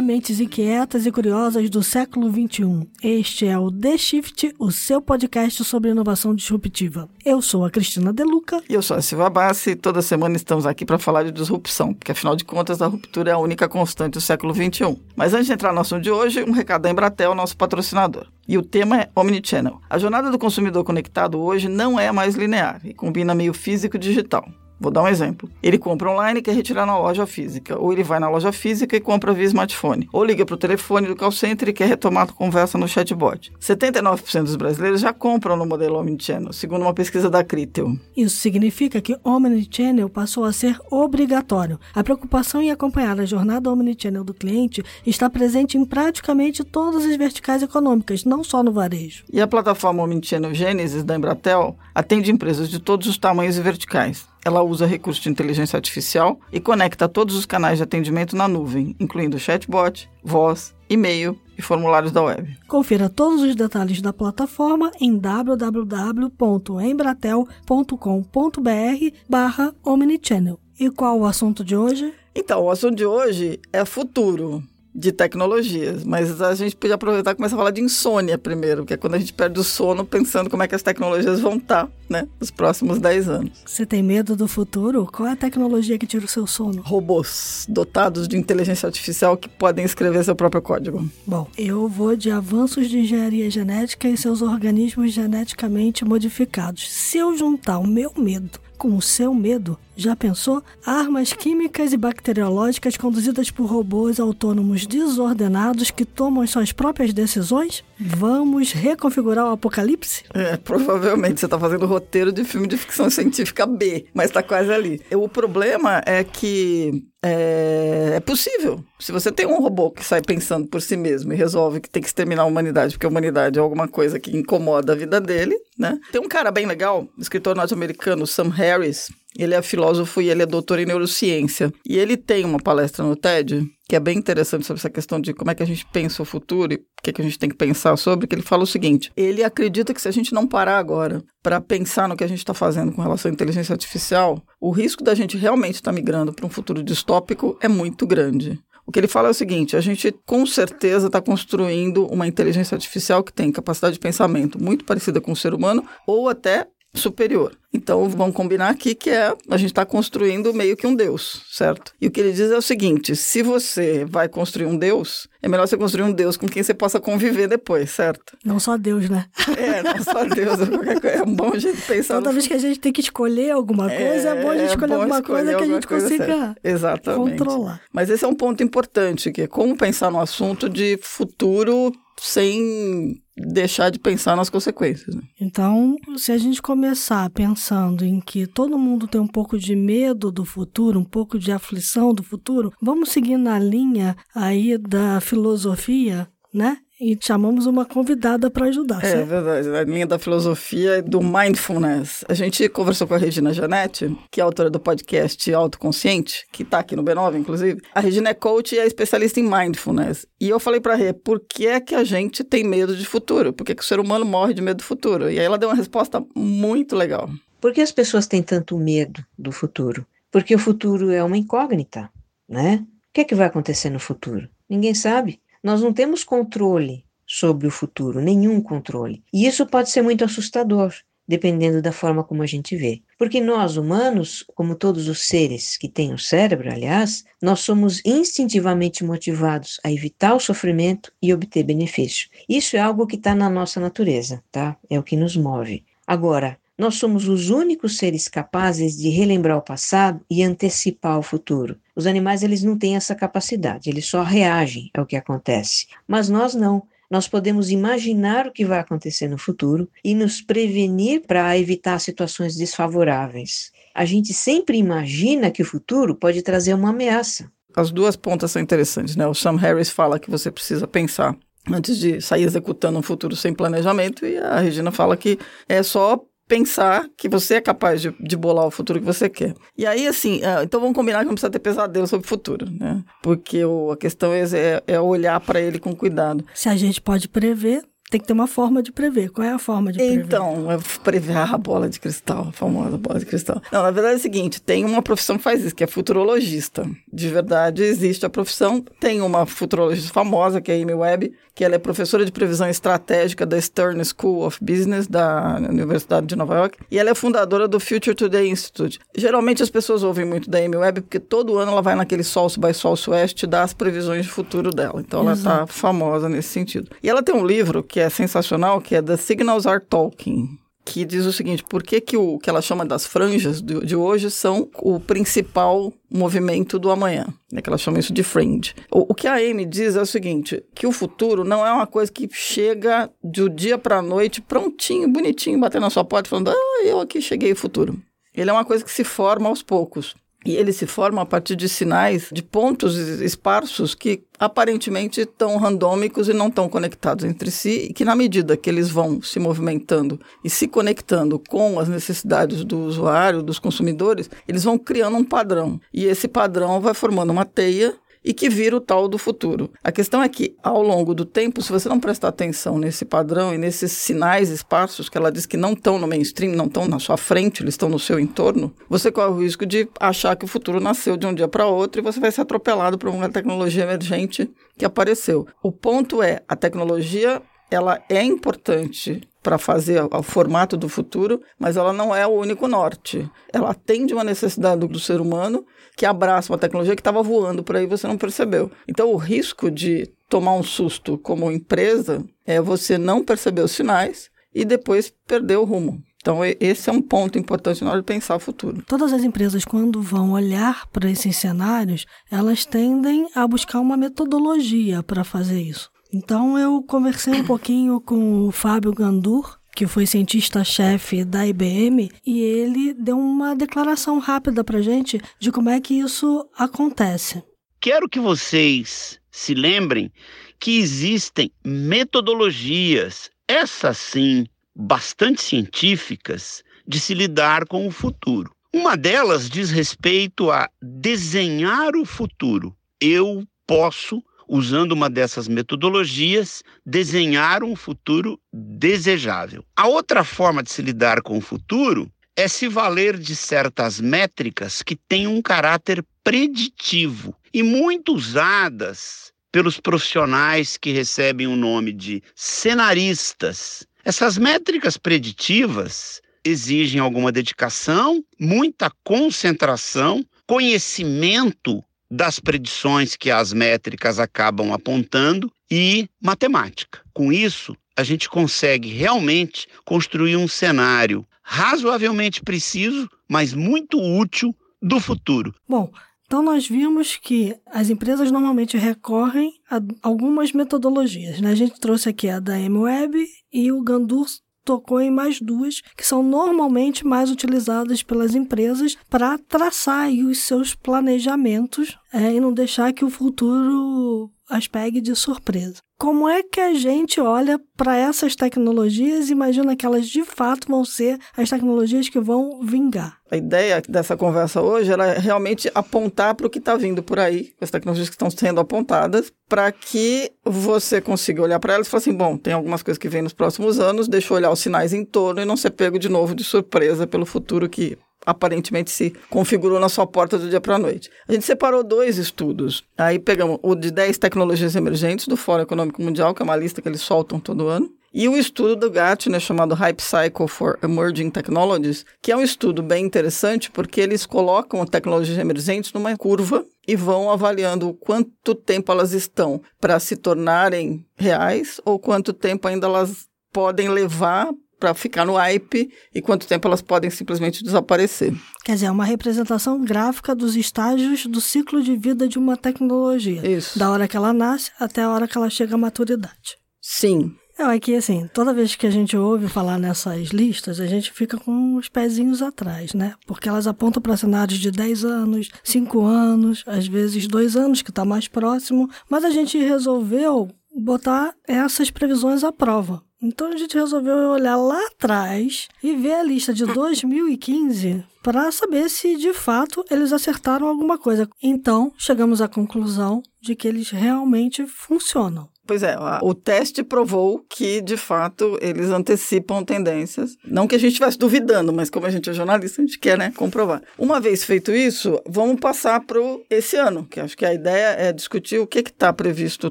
Mentes inquietas e curiosas do século XXI. Este é o The Shift, o seu podcast sobre inovação disruptiva. Eu sou a Cristina Deluca. E eu sou a Silva Bassi toda semana estamos aqui para falar de disrupção, porque afinal de contas a ruptura é a única constante do século XXI. Mas antes de entrar no assunto de hoje, um recado da Embratel, nosso patrocinador. E o tema é Omnichannel. A jornada do consumidor conectado hoje não é mais linear e combina meio físico e digital. Vou dar um exemplo. Ele compra online e quer retirar na loja física. Ou ele vai na loja física e compra via smartphone. Ou liga para o telefone do call center e quer retomar a conversa no chatbot. 79% dos brasileiros já compram no modelo Omnichannel, segundo uma pesquisa da Critel. Isso significa que Omnichannel passou a ser obrigatório. A preocupação em acompanhar a jornada Omnichannel do cliente está presente em praticamente todas as verticais econômicas, não só no varejo. E a plataforma Omnichannel Gênesis da Embratel atende empresas de todos os tamanhos e verticais. Ela usa recursos de inteligência artificial e conecta todos os canais de atendimento na nuvem, incluindo chatbot, voz, e-mail e formulários da web. Confira todos os detalhes da plataforma em www.embratel.com.br barra Omnichannel. E qual o assunto de hoje? Então, o assunto de hoje é futuro de tecnologias, mas a gente podia aproveitar e começar a falar de insônia primeiro, que é quando a gente perde o sono pensando como é que as tecnologias vão estar, né, nos próximos 10 anos. Você tem medo do futuro? Qual é a tecnologia que tira o seu sono? Robôs dotados de inteligência artificial que podem escrever seu próprio código. Bom, eu vou de avanços de engenharia genética e seus organismos geneticamente modificados. Se eu juntar o meu medo com o seu medo, já pensou? Armas químicas e bacteriológicas conduzidas por robôs autônomos desordenados que tomam suas próprias decisões? Vamos reconfigurar o apocalipse? É, provavelmente você está fazendo roteiro de filme de ficção científica B, mas está quase ali. O problema é que é, é, possível. Se você tem um robô que sai pensando por si mesmo e resolve que tem que exterminar a humanidade, porque a humanidade é alguma coisa que incomoda a vida dele, né? Tem um cara bem legal, escritor norte-americano, Sam Harris, ele é filósofo e ele é doutor em neurociência. E ele tem uma palestra no TED que é bem interessante sobre essa questão de como é que a gente pensa o futuro e o que, é que a gente tem que pensar sobre, que ele fala o seguinte, ele acredita que se a gente não parar agora para pensar no que a gente está fazendo com relação à inteligência artificial, o risco da gente realmente estar tá migrando para um futuro distópico é muito grande. O que ele fala é o seguinte: a gente com certeza está construindo uma inteligência artificial que tem capacidade de pensamento muito parecida com o ser humano ou até superior. Então, vamos combinar aqui que é a gente está construindo meio que um Deus, certo? E o que ele diz é o seguinte: se você vai construir um Deus, é melhor você construir um Deus com quem você possa conviver depois, certo? Não só Deus, né? É, não só Deus. É um bom jeito de pensar. Toda no... vez que a gente tem que escolher alguma coisa, é, é bom a gente escolher é alguma escolher coisa que a gente consiga Exatamente. controlar. Mas esse é um ponto importante, que é como pensar no assunto de futuro sem deixar de pensar nas consequências. Né? Então, se a gente começar pensando em que todo mundo tem um pouco de medo do futuro, um pouco de aflição do futuro, vamos seguir na linha aí da filosofia, né? e chamamos uma convidada para ajudar. É certo? verdade, a linha da filosofia do mindfulness. A gente conversou com a Regina Janete, que é autora do podcast Autoconsciente, que está aqui no B9, inclusive. A Regina é coach e é especialista em mindfulness. E eu falei para a Rê, por que é que a gente tem medo de futuro? Por que, é que o ser humano morre de medo do futuro? E aí ela deu uma resposta muito legal. Por que as pessoas têm tanto medo do futuro? Porque o futuro é uma incógnita, né? O que é que vai acontecer no futuro? Ninguém sabe. Nós não temos controle sobre o futuro, nenhum controle. E isso pode ser muito assustador, dependendo da forma como a gente vê. Porque nós, humanos, como todos os seres que têm o cérebro, aliás, nós somos instintivamente motivados a evitar o sofrimento e obter benefício. Isso é algo que está na nossa natureza, tá? É o que nos move. Agora, nós somos os únicos seres capazes de relembrar o passado e antecipar o futuro. Os animais eles não têm essa capacidade, eles só reagem ao que acontece. Mas nós não. Nós podemos imaginar o que vai acontecer no futuro e nos prevenir para evitar situações desfavoráveis. A gente sempre imagina que o futuro pode trazer uma ameaça. As duas pontas são interessantes, né? O Sam Harris fala que você precisa pensar antes de sair executando um futuro sem planejamento e a Regina fala que é só pensar que você é capaz de, de, bolar o futuro que você quer. E aí, assim, é, então vamos combinar que não precisa ter pesadelo sobre o futuro, né? Porque o, a questão é, é, é olhar para ele com cuidado. Se a gente pode prever, tem que ter uma forma de prever. Qual é a forma de prever? Então, é prever a bola de cristal, a famosa bola de cristal. Não, na verdade é o seguinte, tem uma profissão que faz isso, que é futurologista. De verdade, existe a profissão. Tem uma futurologista famosa, que é a Amy Webb, que ela é professora de previsão estratégica da Stern School of Business, da Universidade de Nova York, e ela é fundadora do Future Today Institute. Geralmente as pessoas ouvem muito da Amy Webb, porque todo ano ela vai naquele Sol by Southwest dar as previsões de futuro dela. Então ela está famosa nesse sentido. E ela tem um livro que é sensacional, que é The Signals Are Talking que diz o seguinte: por que, que o que ela chama das franjas de, de hoje são o principal movimento do amanhã? Né, que ela chama isso de fringe. O, o, que a Amy diz é o seguinte: que o futuro não é uma coisa que chega do dia para a noite prontinho, bonitinho, batendo na sua porta falando, ah, eu aqui cheguei o futuro. Ele é uma coisa que se forma aos poucos. E ele se forma a partir de sinais, de pontos esparsos que aparentemente estão randômicos e não estão conectados entre si, e que na medida que eles vão se movimentando e se conectando com as necessidades do usuário, dos consumidores, eles vão criando um padrão. E esse padrão vai formando uma teia e que vira o tal do futuro. A questão é que, ao longo do tempo, se você não prestar atenção nesse padrão e nesses sinais esparsos que ela diz que não estão no mainstream, não estão na sua frente, eles estão no seu entorno, você corre o risco de achar que o futuro nasceu de um dia para outro e você vai ser atropelado por uma tecnologia emergente que apareceu. O ponto é, a tecnologia ela é importante para fazer o formato do futuro, mas ela não é o único norte. Ela atende uma necessidade do ser humano que abraça uma tecnologia que estava voando por aí e você não percebeu. Então, o risco de tomar um susto como empresa é você não perceber os sinais e depois perder o rumo. Então, esse é um ponto importante na hora de pensar o futuro. Todas as empresas, quando vão olhar para esses cenários, elas tendem a buscar uma metodologia para fazer isso. Então eu conversei um pouquinho com o Fábio Gandur, que foi cientista-chefe da IBM, e ele deu uma declaração rápida para gente de como é que isso acontece. Quero que vocês se lembrem que existem metodologias, essas sim, bastante científicas, de se lidar com o futuro. Uma delas diz respeito a desenhar o futuro. Eu posso usando uma dessas metodologias, desenhar um futuro desejável. A outra forma de se lidar com o futuro é se valer de certas métricas que têm um caráter preditivo e muito usadas pelos profissionais que recebem o nome de cenaristas. Essas métricas preditivas exigem alguma dedicação, muita concentração, conhecimento das predições que as métricas acabam apontando e matemática. Com isso, a gente consegue realmente construir um cenário razoavelmente preciso, mas muito útil do futuro. Bom, então nós vimos que as empresas normalmente recorrem a algumas metodologias. Né? A gente trouxe aqui a da MWeb e o Gandur tocou em mais duas que são normalmente mais utilizadas pelas empresas para traçar os seus planejamentos é, e não deixar que o futuro as pegue de surpresa. Como é que a gente olha para essas tecnologias e imagina que elas de fato vão ser as tecnologias que vão vingar? A ideia dessa conversa hoje é realmente apontar para o que está vindo por aí, as tecnologias que estão sendo apontadas, para que você consiga olhar para elas e falar assim: bom, tem algumas coisas que vêm nos próximos anos, deixa eu olhar os sinais em torno e não ser pego de novo de surpresa pelo futuro que aparentemente se configurou na sua porta do dia para a noite. A gente separou dois estudos. Aí pegamos o de 10 tecnologias emergentes do Fórum Econômico Mundial, que é uma lista que eles soltam todo ano. E o estudo do Gartner chamado Hype Cycle for Emerging Technologies, que é um estudo bem interessante porque eles colocam tecnologias emergentes numa curva e vão avaliando quanto tempo elas estão para se tornarem reais ou quanto tempo ainda elas podem levar para ficar no hype e quanto tempo elas podem simplesmente desaparecer. Quer dizer, é uma representação gráfica dos estágios do ciclo de vida de uma tecnologia. Isso. Da hora que ela nasce até a hora que ela chega à maturidade. Sim. É, é que assim, toda vez que a gente ouve falar nessas listas, a gente fica com os pezinhos atrás, né? Porque elas apontam para cenários de 10 anos, 5 anos, às vezes 2 anos, que está mais próximo, mas a gente resolveu botar essas previsões à prova. Então a gente resolveu olhar lá atrás e ver a lista de 2015 para saber se de fato eles acertaram alguma coisa. Então chegamos à conclusão de que eles realmente funcionam. Pois é, o teste provou que, de fato, eles antecipam tendências. Não que a gente estivesse duvidando, mas como a gente é jornalista, a gente quer, né, comprovar. Uma vez feito isso, vamos passar para esse ano, que acho que a ideia é discutir o que está previsto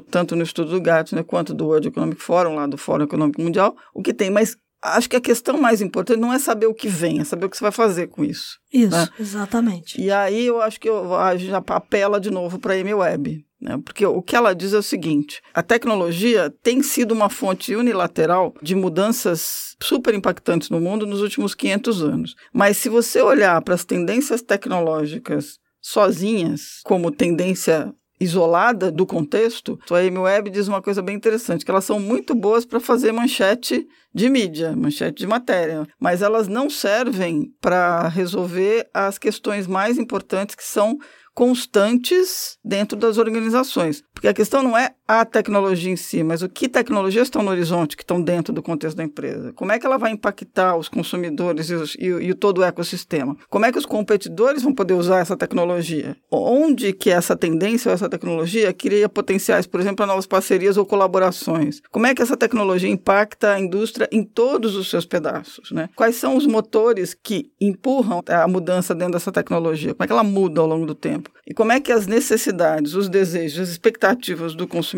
tanto no estudo do Gartner quanto do World Economic Forum, lá do Fórum Econômico Mundial, o que tem, mas acho que a questão mais importante não é saber o que vem, é saber o que você vai fazer com isso. Isso, né? exatamente. E aí eu acho que eu, a gente apela de novo para a Webb. Né? Porque o que ela diz é o seguinte: a tecnologia tem sido uma fonte unilateral de mudanças super impactantes no mundo nos últimos 500 anos. Mas se você olhar para as tendências tecnológicas sozinhas, como tendência isolada do contexto, a Amy Webb diz uma coisa bem interessante, que elas são muito boas para fazer manchete de mídia, manchete de matéria, mas elas não servem para resolver as questões mais importantes que são constantes dentro das organizações. Porque a questão não é a tecnologia em si, mas o que tecnologias estão no horizonte, que estão dentro do contexto da empresa. Como é que ela vai impactar os consumidores e, os, e, e todo o ecossistema? Como é que os competidores vão poder usar essa tecnologia? Onde que essa tendência ou essa tecnologia cria potenciais, por exemplo, para novas parcerias ou colaborações? Como é que essa tecnologia impacta a indústria em todos os seus pedaços? Né? Quais são os motores que empurram a mudança dentro dessa tecnologia? Como é que ela muda ao longo do tempo? E como é que as necessidades, os desejos, as expectativas do consumidor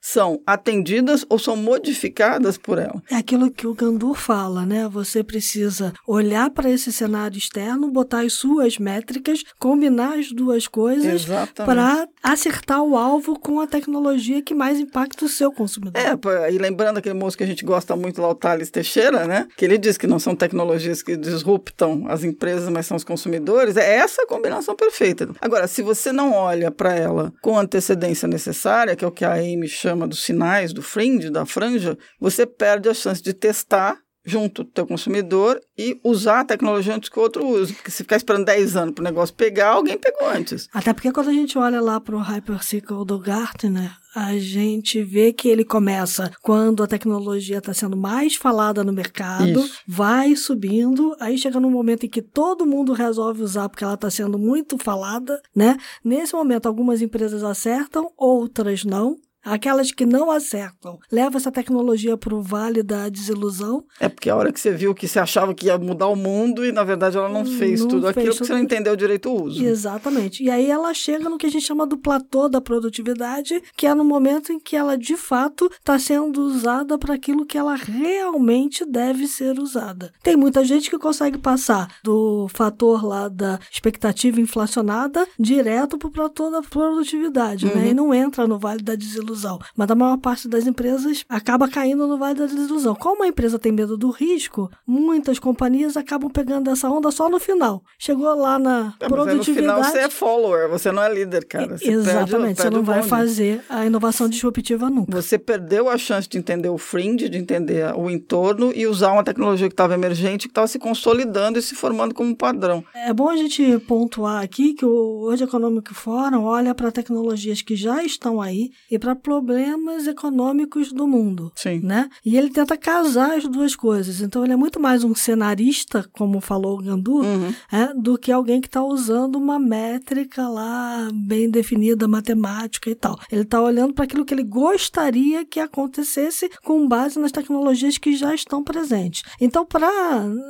são atendidas ou são modificadas por ela? É aquilo que o Gandur fala, né? Você precisa olhar para esse cenário externo, botar as suas métricas, combinar as duas coisas para acertar o alvo com a tecnologia que mais impacta o seu consumidor. É, e lembrando aquele moço que a gente gosta muito lá, o Thales Teixeira, né? Que ele diz que não são tecnologias que disruptam as empresas, mas são os consumidores. É essa a combinação perfeita. Agora, se você não olha para ela com a antecedência necessária, que é o que a Amy chama dos sinais do fringe, da franja, você perde a chance de testar junto do teu consumidor e usar a tecnologia antes que o outro use. Porque se ficar esperando 10 anos para o negócio pegar, alguém pegou antes. Até porque quando a gente olha lá para o Hypercycle do Gartner, a gente vê que ele começa quando a tecnologia está sendo mais falada no mercado, Isso. vai subindo, aí chega num momento em que todo mundo resolve usar porque ela está sendo muito falada, né? Nesse momento, algumas empresas acertam, outras não. Aquelas que não acertam, leva essa tecnologia para o vale da desilusão. É porque a hora que você viu que você achava que ia mudar o mundo e na verdade ela não fez não tudo fez aquilo tudo... que você não entendeu direito o uso. Exatamente. E aí ela chega no que a gente chama do platô da produtividade, que é no momento em que ela de fato está sendo usada para aquilo que ela realmente deve ser usada. Tem muita gente que consegue passar do fator lá da expectativa inflacionada direto para o platô da produtividade, uhum. né? E não entra no vale da desilusão desilusão. Mas a maior parte das empresas acaba caindo no vale da desilusão. Como a empresa tem medo do risco, muitas companhias acabam pegando essa onda só no final. Chegou lá na é, produtividade. Mas no final você é follower, você não é líder, cara. Você Exatamente, perde, você não vai fazer a inovação disruptiva nunca. Você perdeu a chance de entender o fringe, de entender o entorno e usar uma tecnologia que estava emergente, que estava se consolidando e se formando como padrão. É bom a gente pontuar aqui que o World Economic Forum olha para tecnologias que já estão aí e para problemas econômicos do mundo. Sim. Né? E ele tenta casar as duas coisas. Então ele é muito mais um cenarista, como falou o Gandu, uhum. é, do que alguém que está usando uma métrica lá bem definida, matemática e tal. Ele está olhando para aquilo que ele gostaria que acontecesse com base nas tecnologias que já estão presentes. Então, para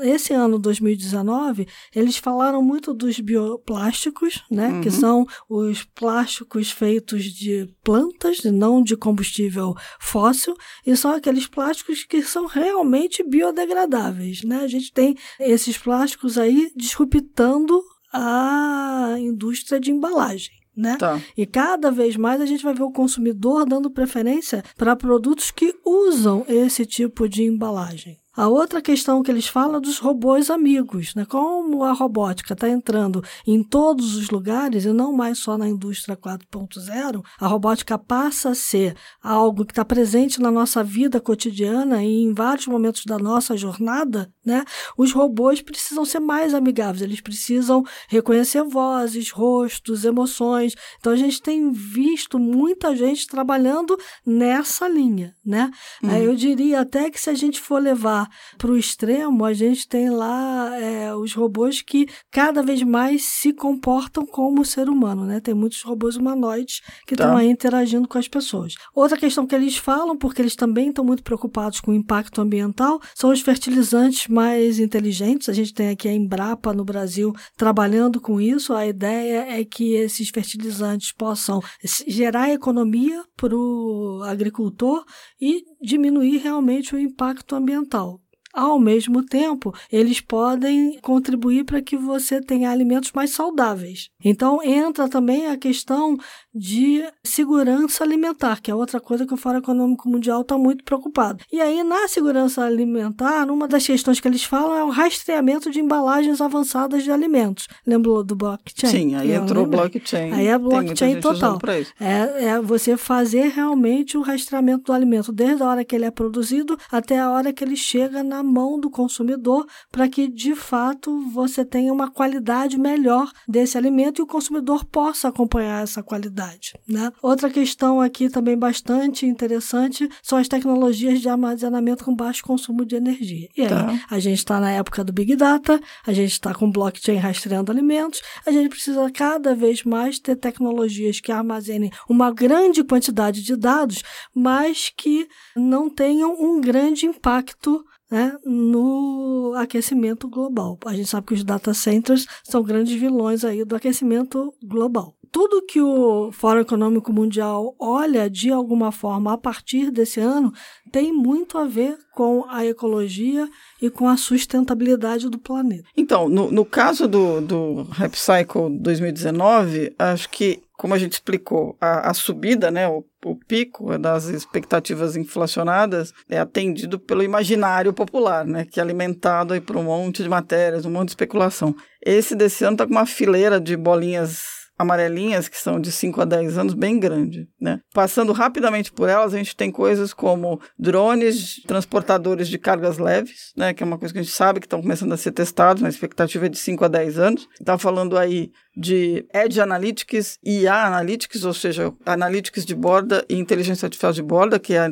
esse ano 2019, eles falaram muito dos bioplásticos, né? Uhum. Que são os plásticos feitos de plantas, não de combustível fóssil, e são aqueles plásticos que são realmente biodegradáveis. Né? A gente tem esses plásticos aí disruptando a indústria de embalagem. Né? Tá. E cada vez mais a gente vai ver o consumidor dando preferência para produtos que usam esse tipo de embalagem. A outra questão que eles falam é dos robôs amigos, né? Como a robótica está entrando em todos os lugares e não mais só na indústria 4.0, a robótica passa a ser algo que está presente na nossa vida cotidiana e em vários momentos da nossa jornada, né? Os robôs precisam ser mais amigáveis, eles precisam reconhecer vozes, rostos, emoções. Então a gente tem visto muita gente trabalhando nessa linha, né? Uhum. Eu diria até que se a gente for levar levar para o extremo, a gente tem lá é, os robôs que cada vez mais se comportam como o ser humano, né? Tem muitos robôs humanoides que estão Tá. aí interagindo com as pessoas. Outra questão que eles falam, porque eles também estão muito preocupados com o impacto ambiental, são os fertilizantes mais inteligentes. A gente tem aqui a Embrapa no Brasil trabalhando com isso. A ideia é que esses fertilizantes possam gerar economia para o agricultor e diminuir realmente o impacto ambiental. Ao mesmo tempo, eles podem contribuir para que você tenha alimentos mais saudáveis. Então, entra também a questão de segurança alimentar, que é outra coisa que o Fórum Econômico Mundial está muito preocupado. E aí, na segurança alimentar, uma das questões que eles falam é o rastreamento de embalagens avançadas de alimentos. Lembrou do blockchain? Sim, aí Eu entrou o blockchain. Aí é blockchain total. É, é você fazer realmente o rastreamento do alimento, desde a hora que ele é produzido até a hora que ele chega na mão do consumidor, para que de fato você tenha uma qualidade melhor desse alimento e o consumidor possa acompanhar essa qualidade. Né? Outra questão aqui também bastante interessante são as tecnologias de armazenamento com baixo consumo de energia. E aí, Tá. a gente está na época do Big Data, a gente está com blockchain rastreando alimentos, a gente precisa cada vez mais ter tecnologias que armazenem uma grande quantidade de dados, mas que não tenham um grande impacto né, no aquecimento global. A gente sabe que os data centers são grandes vilões aí do aquecimento global. Tudo que o Fórum Econômico Mundial olha de alguma forma a partir desse ano tem muito a ver com a ecologia e com a sustentabilidade do planeta. Então, no, no caso do, do Rap Cycle 2019, acho que, como a gente explicou, a, a subida, né, o, o pico das expectativas inflacionadas é atendido pelo imaginário popular, né, que é alimentado aí por um monte de matérias, um monte de especulação. Esse desse ano está com uma fileira de bolinhas amarelinhas, que são de 5 a 10 anos, bem grande. Né? Passando rapidamente por elas, a gente tem coisas como drones transportadores de cargas leves, né? que é uma coisa que a gente sabe que estão começando a ser testados, a expectativa é de 5 a 10 anos. Está falando aí de Edge Analytics e IA Analytics, ou seja, Analytics de borda e inteligência artificial de borda, que é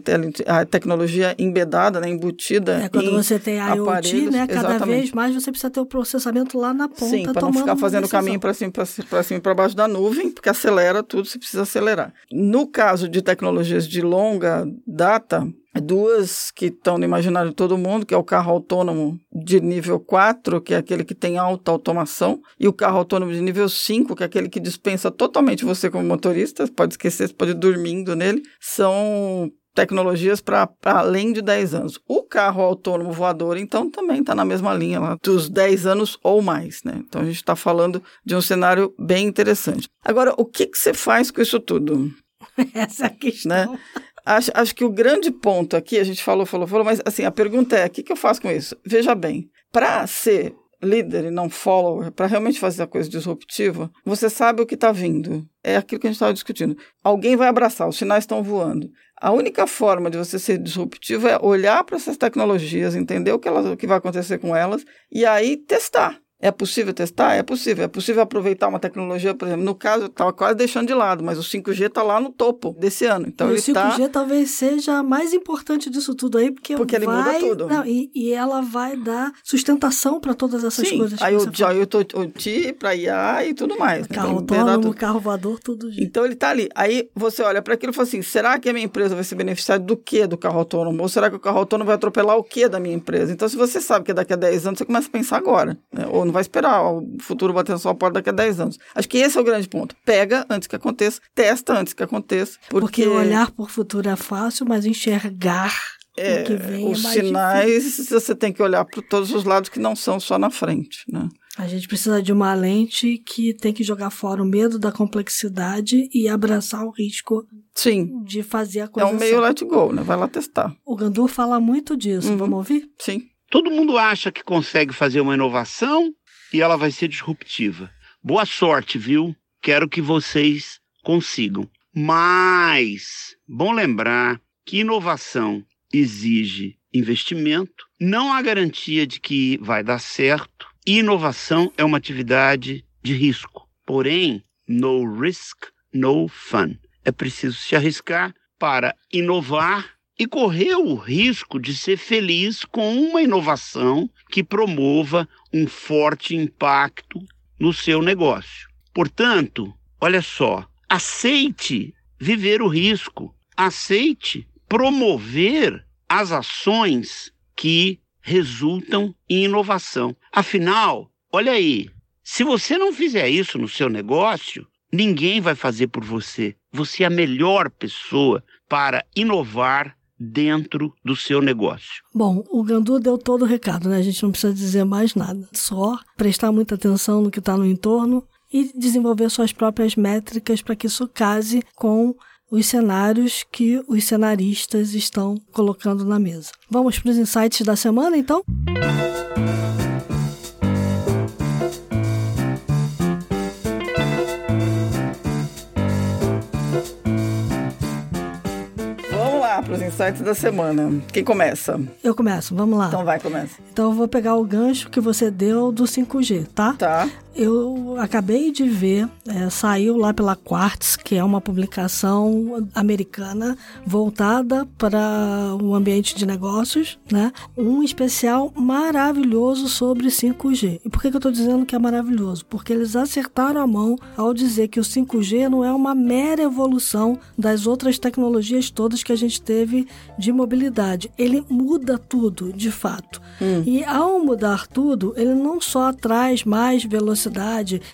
a, tecnologia embedada, né, embutida É, quando em você tem IoT, aparelhos, né, cada exatamente. vez mais você precisa ter o processamento lá na ponta, Sim, para não ficar fazendo decisão. caminho para cima para cima e para baixo da nuvem, porque acelera tudo, se precisa acelerar. No caso de tecnologias de longa data, duas que estão no imaginário de todo mundo, que é o carro autônomo de nível 4, que é aquele que tem alta automação, e o carro autônomo de nível 5, que é aquele que dispensa totalmente você como motorista, pode esquecer, você pode ir dormindo nele, são tecnologias para além de 10 anos. O carro autônomo voador, então, também está na mesma linha lá, dos 10 anos ou mais, né? Então, a gente está falando de um cenário bem interessante. Agora, o que, que você faz com isso tudo? Essa é a questão. Né? Acho, acho que o grande ponto aqui, a gente falou, falou, falou, mas assim, a pergunta é, o que, que eu faço com isso? Veja bem, para ser líder e não follower, para realmente fazer a coisa disruptiva, você sabe o que está vindo. É aquilo que a gente estava discutindo. Alguém vai abraçar, os sinais estão voando. A única forma de você ser disruptivo é olhar para essas tecnologias, entender o que, elas, o que vai acontecer com elas e aí testar. É possível testar? É possível. É possível aproveitar uma tecnologia, por exemplo, no caso, eu estava quase deixando de lado, mas o 5G está lá no topo desse ano. Então e ele o 5G está. talvez seja a mais importante disso tudo aí, porque, Porque ele muda vai, tudo. Não, e, e ela vai dar sustentação para todas essas Sim, coisas. aí você o IoT para IA e tudo mais. Carro autônomo, tudo. carro voador, tudo junto. Então ele está ali. Aí você olha para aquilo e fala assim: será que a minha empresa vai se beneficiar do que do carro autônomo? Ou será que o carro autônomo vai atropelar o que da minha empresa? Então, se você sabe que daqui a 10 anos, você começa a pensar agora. né? Ou não vai esperar o futuro bater na sua porta daqui a 10 anos. Acho que esse é o grande ponto. Pega antes que aconteça, testa antes que aconteça. Porque, Porque olhar por futuro é fácil, mas enxergar é, o que vem os é mais sinais, difícil. você tem que olhar para todos os lados que não são só na frente. Né? A gente precisa de uma lente que tem que jogar fora o medo da complexidade e abraçar o risco Sim. de fazer a É coisa um meio certa. let go, né? Vai lá testar. O Gandur fala muito disso. Uhum. Vamos ouvir? Sim. Todo mundo acha que consegue fazer uma inovação e ela vai ser disruptiva. Boa sorte, viu? Quero que vocês consigam. Mas, bom lembrar que inovação exige investimento, não há garantia de que vai dar certo. Inovação é uma atividade de risco. Porém, no risk, no fun. É preciso se arriscar para inovar e correr o risco de ser feliz com uma inovação que promova um forte impacto no seu negócio. Portanto, olha só, aceite viver o risco, aceite promover as ações que resultam em inovação. Afinal, olha aí, se você não fizer isso no seu negócio, ninguém vai fazer por você. Você é a melhor pessoa para inovar dentro do seu negócio. Bom, o Gandu deu todo o recado, né? A gente não precisa dizer mais nada. Só prestar muita atenção no que está no entorno e desenvolver suas próprias métricas para que isso case com os cenários que os cenaristas estão colocando na mesa. Vamos para os insights da semana, então? Música para os insights da semana. Quem começa? Eu começo, vamos lá. Então vai, começa. Então eu vou pegar o gancho que você deu do 5G, tá? Tá. Eu acabei de ver, é, saiu lá pela Quartz, que é uma publicação americana voltada para o ambiente de negócios, né? Um especial maravilhoso sobre 5G. E por que, que eu estou dizendo que é maravilhoso? Porque eles acertaram a mão ao dizer que o 5G não é uma mera evolução das outras tecnologias todas que a gente teve de mobilidade. Ele muda tudo, de fato. Hum. E ao mudar tudo, ele não só traz mais velocidade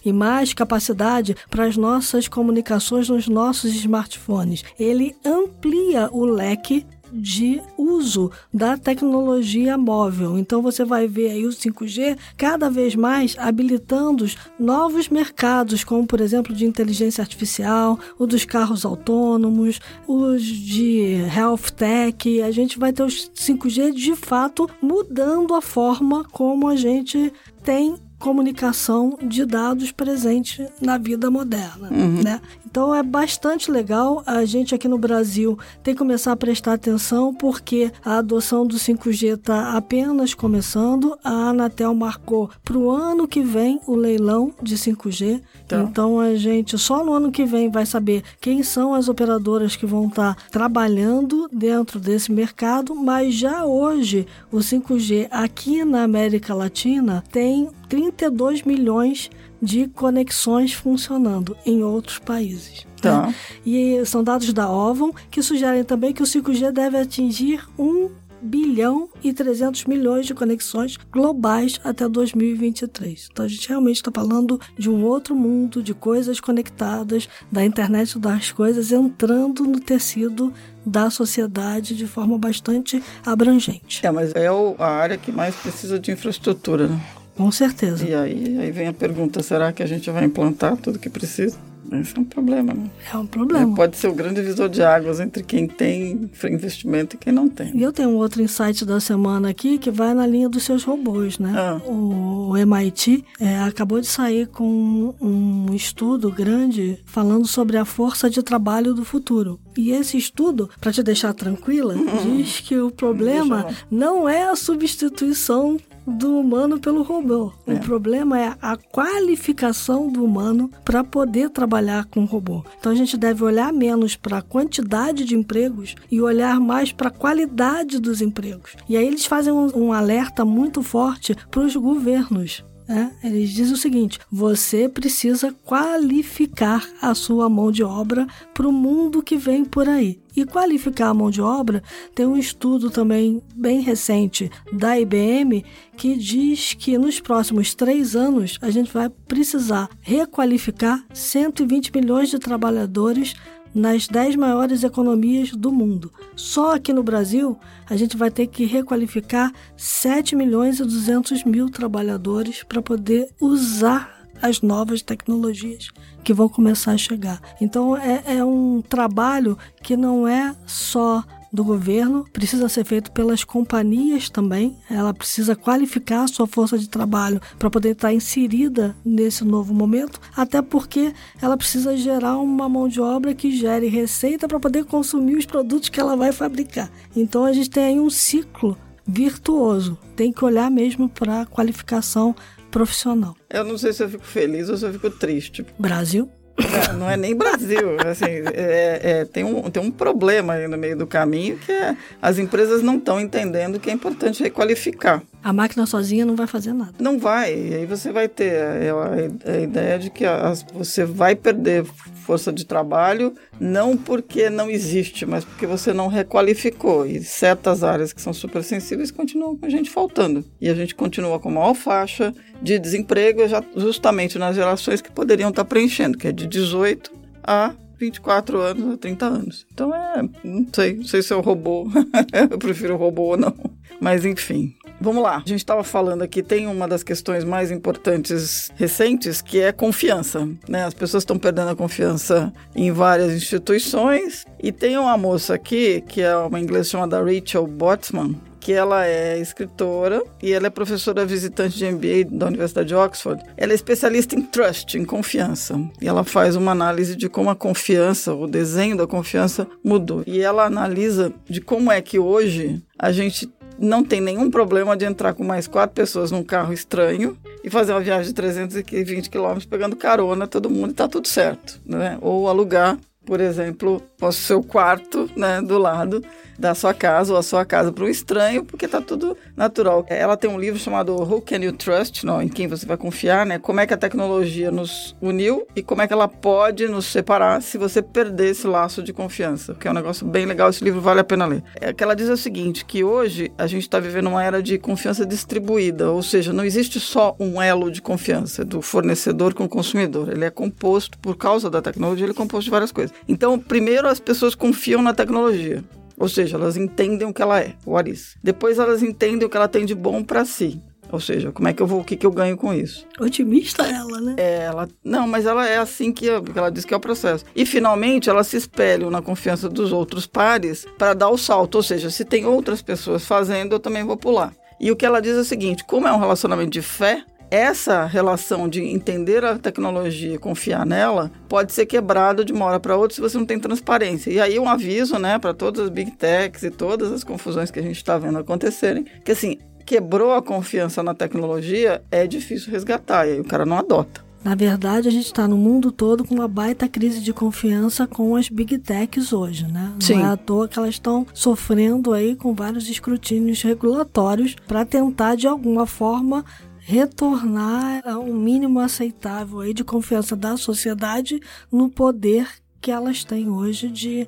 e mais capacidade para as nossas comunicações nos nossos smartphones, ele amplia o leque de uso da tecnologia móvel. Então você vai ver aí o 5G cada vez mais habilitando novos mercados, como por exemplo de inteligência artificial, o dos carros autônomos, os de health tech. A gente vai ter os 5G de fato mudando a forma como a gente tem comunicação de dados presente na vida moderna, uhum. né? Então é bastante legal. A gente aqui no Brasil tem que começar a prestar atenção porque a adoção do 5G está apenas começando. A Anatel marcou para o ano que vem o leilão de 5G. Então. então a gente só no ano que vem vai saber quem são as operadoras que vão estar tá trabalhando dentro desse mercado. Mas já hoje o 5G aqui na América Latina tem 32 milhões de conexões funcionando em outros países. Tá. Né? E são dados da OVON que sugerem também que o 5G deve atingir um bilhão e 300 milhões de conexões globais até 2023. Então a gente realmente está falando de um outro mundo, de coisas conectadas, da internet das coisas entrando no tecido da sociedade de forma bastante abrangente. É, mas é a área que mais precisa de infraestrutura, né? Com certeza. E aí, aí vem a pergunta: será que a gente vai implantar tudo que precisa? Esse é um problema, né? É um problema. É, pode ser o grande divisor de águas entre quem tem investimento e quem não tem. E eu tenho um outro insight da semana aqui que vai na linha dos seus robôs, né? Ah. O MIT é, acabou de sair com um estudo grande falando sobre a força de trabalho do futuro. E esse estudo, para te deixar tranquila, uhum. diz que o problema não é a substituição do humano pelo robô. É. O problema é a qualificação do humano para poder trabalhar com o robô. Então a gente deve olhar menos para a quantidade de empregos e olhar mais para a qualidade dos empregos. E aí eles fazem um, um alerta muito forte para os governos. Né? Eles dizem o seguinte: você precisa qualificar a sua mão de obra para o mundo que vem por aí. E qualificar a mão de obra tem um estudo também bem recente da IBM que diz que nos próximos três anos a gente vai precisar requalificar 120 milhões de trabalhadores nas 10 maiores economias do mundo. Só aqui no Brasil, a gente vai ter que requalificar 7 milhões e 200 mil trabalhadores para poder usar as novas tecnologias que vão começar a chegar. Então, é, é um trabalho que não é só do governo, precisa ser feito pelas companhias também. Ela precisa qualificar a sua força de trabalho para poder estar inserida nesse novo momento, até porque ela precisa gerar uma mão de obra que gere receita para poder consumir os produtos que ela vai fabricar. Então a gente tem aí um ciclo virtuoso. Tem que olhar mesmo para a qualificação profissional. Eu não sei se eu fico feliz ou se eu fico triste. Brasil. Não, não é nem Brasil. Assim, é, é, tem, um, tem um problema aí no meio do caminho que é as empresas não estão entendendo que é importante requalificar. A máquina sozinha não vai fazer nada. Não vai. E aí você vai ter a, a, a ideia de que as, você vai perder força de trabalho, não porque não existe, mas porque você não requalificou. E certas áreas que são super sensíveis continuam com a gente faltando. E a gente continua com maior faixa de desemprego já justamente nas gerações que poderiam estar preenchendo, que é de 18 a 24 anos a 30 anos. Então é, não sei, não sei se é o robô. Eu prefiro o robô ou não. Mas enfim, Vamos lá. A gente estava falando aqui, tem uma das questões mais importantes recentes, que é confiança. Né? As pessoas estão perdendo a confiança em várias instituições. E tem uma moça aqui, que é uma inglesa chamada Rachel Botsman, que ela é escritora e ela é professora visitante de MBA da Universidade de Oxford. Ela é especialista em trust, em confiança. E ela faz uma análise de como a confiança, o desenho da confiança mudou. E ela analisa de como é que hoje a gente não tem nenhum problema de entrar com mais quatro pessoas num carro estranho e fazer uma viagem de 320 quilômetros pegando carona todo mundo e tá tudo certo, né? Ou alugar, por exemplo, o seu quarto, né, do lado da sua casa ou a sua casa para um estranho, porque tá tudo natural. Ela tem um livro chamado Who Can You Trust, não, em quem você vai confiar, né? Como é que a tecnologia nos uniu e como é que ela pode nos separar se você perder esse laço de confiança, que é um negócio bem legal, esse livro vale a pena ler. É que ela diz o seguinte, que hoje a gente está vivendo uma era de confiança distribuída, ou seja, não existe só um elo de confiança do fornecedor com o consumidor, ele é composto, por causa da tecnologia, ele é composto de várias coisas. Então, primeiro as pessoas confiam na tecnologia. Ou seja, elas entendem o que ela é, o Aris. Depois elas entendem o que ela tem de bom para si. Ou seja, como é que eu vou, o que, que eu ganho com isso? Otimista ela, né? É, ela, não, mas ela é assim que, que ela diz que é o processo. E finalmente ela se espelha na confiança dos outros pares para dar o salto. Ou seja, se tem outras pessoas fazendo, eu também vou pular. E o que ela diz é o seguinte: como é um relacionamento de fé, essa relação de entender a tecnologia e confiar nela pode ser quebrada de uma hora para outra se você não tem transparência. E aí um aviso, né, para todas as big techs e todas as confusões que a gente está vendo acontecerem, que assim, quebrou a confiança na tecnologia, é difícil resgatar, e aí o cara não adota. Na verdade, a gente está no mundo todo com uma baita crise de confiança com as big techs hoje, né? Sim. Não é à toa que elas estão sofrendo aí com vários escrutínios regulatórios para tentar, de alguma forma, retornar a um mínimo aceitável aí de confiança da sociedade no poder que elas têm hoje de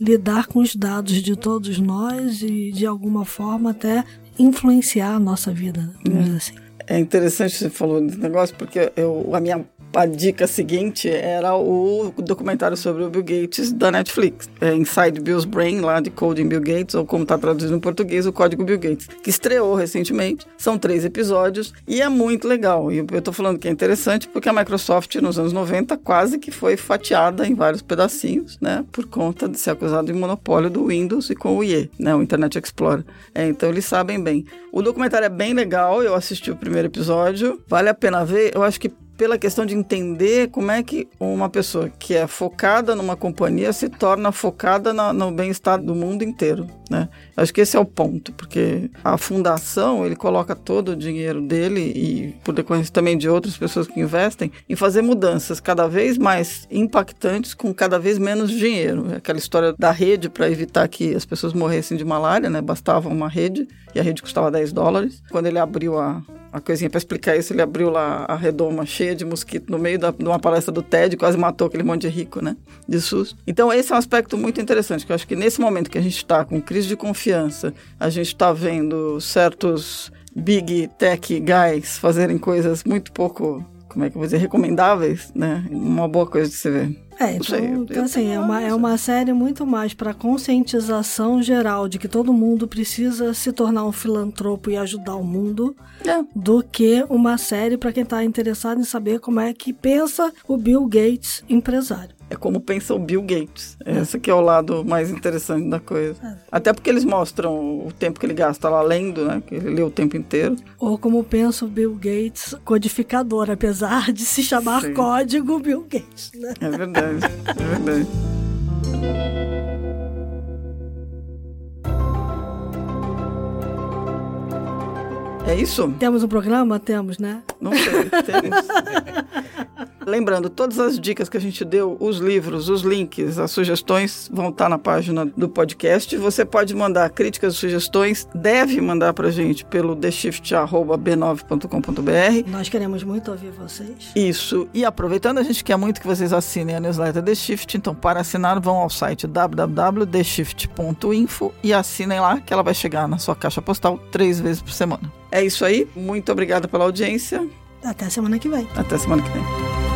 lidar com os dados de todos nós e de alguma forma até influenciar a nossa vida, digamos assim. É interessante você falou desse negócio, porque eu, a minha a dica seguinte era o documentário sobre o Bill Gates da Netflix, é Inside Bill's Brain, lá de Coding Bill Gates, ou como está traduzido em português, o Código Bill Gates, que estreou recentemente. São três episódios e é muito legal. E eu estou falando que é interessante porque a Microsoft, nos anos 90, quase que foi fatiada em vários pedacinhos, né, por conta de ser acusado de monopólio do Windows e com o IE, né, o Internet Explorer. É, então eles sabem bem. O documentário é bem legal, eu assisti o primeiro episódio, vale a pena ver. Eu acho que pela questão de entender como é que uma pessoa que é focada numa companhia se torna focada na, no bem-estar do mundo inteiro, né? Acho que esse é o ponto, porque a fundação, ele coloca todo o dinheiro dele e por decorrência também de outras pessoas que investem em fazer mudanças cada vez mais impactantes com cada vez menos dinheiro. Aquela história da rede para evitar que as pessoas morressem de malária, né? Bastava uma rede e a rede custava 10 dólares. Quando ele abriu a, a coisinha para explicar isso, ele abriu lá a redoma cheia de mosquito no meio da, de uma palestra do TED, quase matou aquele monte de rico, né? De SUS. Então, esse é um aspecto muito interessante, que eu acho que nesse momento que a gente está com crise de confiança, a gente está vendo certos big tech guys fazerem coisas muito pouco, como é que eu vou dizer, recomendáveis, né? Uma boa coisa de se ver. É, então, sei, então, assim, é uma, é uma série muito mais para conscientização geral de que todo mundo precisa se tornar um filantropo e ajudar o mundo, É. do que uma série para quem está interessado em saber como é que pensa o Bill Gates empresário. É como pensa o Bill Gates. Esse que é o lado mais interessante da coisa. Até porque eles mostram o tempo que ele gasta lá lendo, né? Que ele lê o tempo inteiro. Ou como pensa o Bill Gates codificador, apesar de se chamar Sim. código Bill Gates, né? É verdade, é verdade. É isso? Temos um programa? Temos, né? Não sei. Temos. Lembrando, todas as dicas que a gente deu, os livros, os links, as sugestões vão estar na página do podcast. Você pode mandar críticas e sugestões, deve mandar pra gente pelo theshift.b9.com.br. Nós queremos muito ouvir vocês. Isso. E aproveitando, a gente quer muito que vocês assinem a newsletter The Shift. Então, para assinar, vão ao site www.theshift.info e assinem lá que ela vai chegar na sua caixa postal três vezes por semana. É isso aí. Muito obrigada pela audiência. Até semana que vem. Até semana que vem.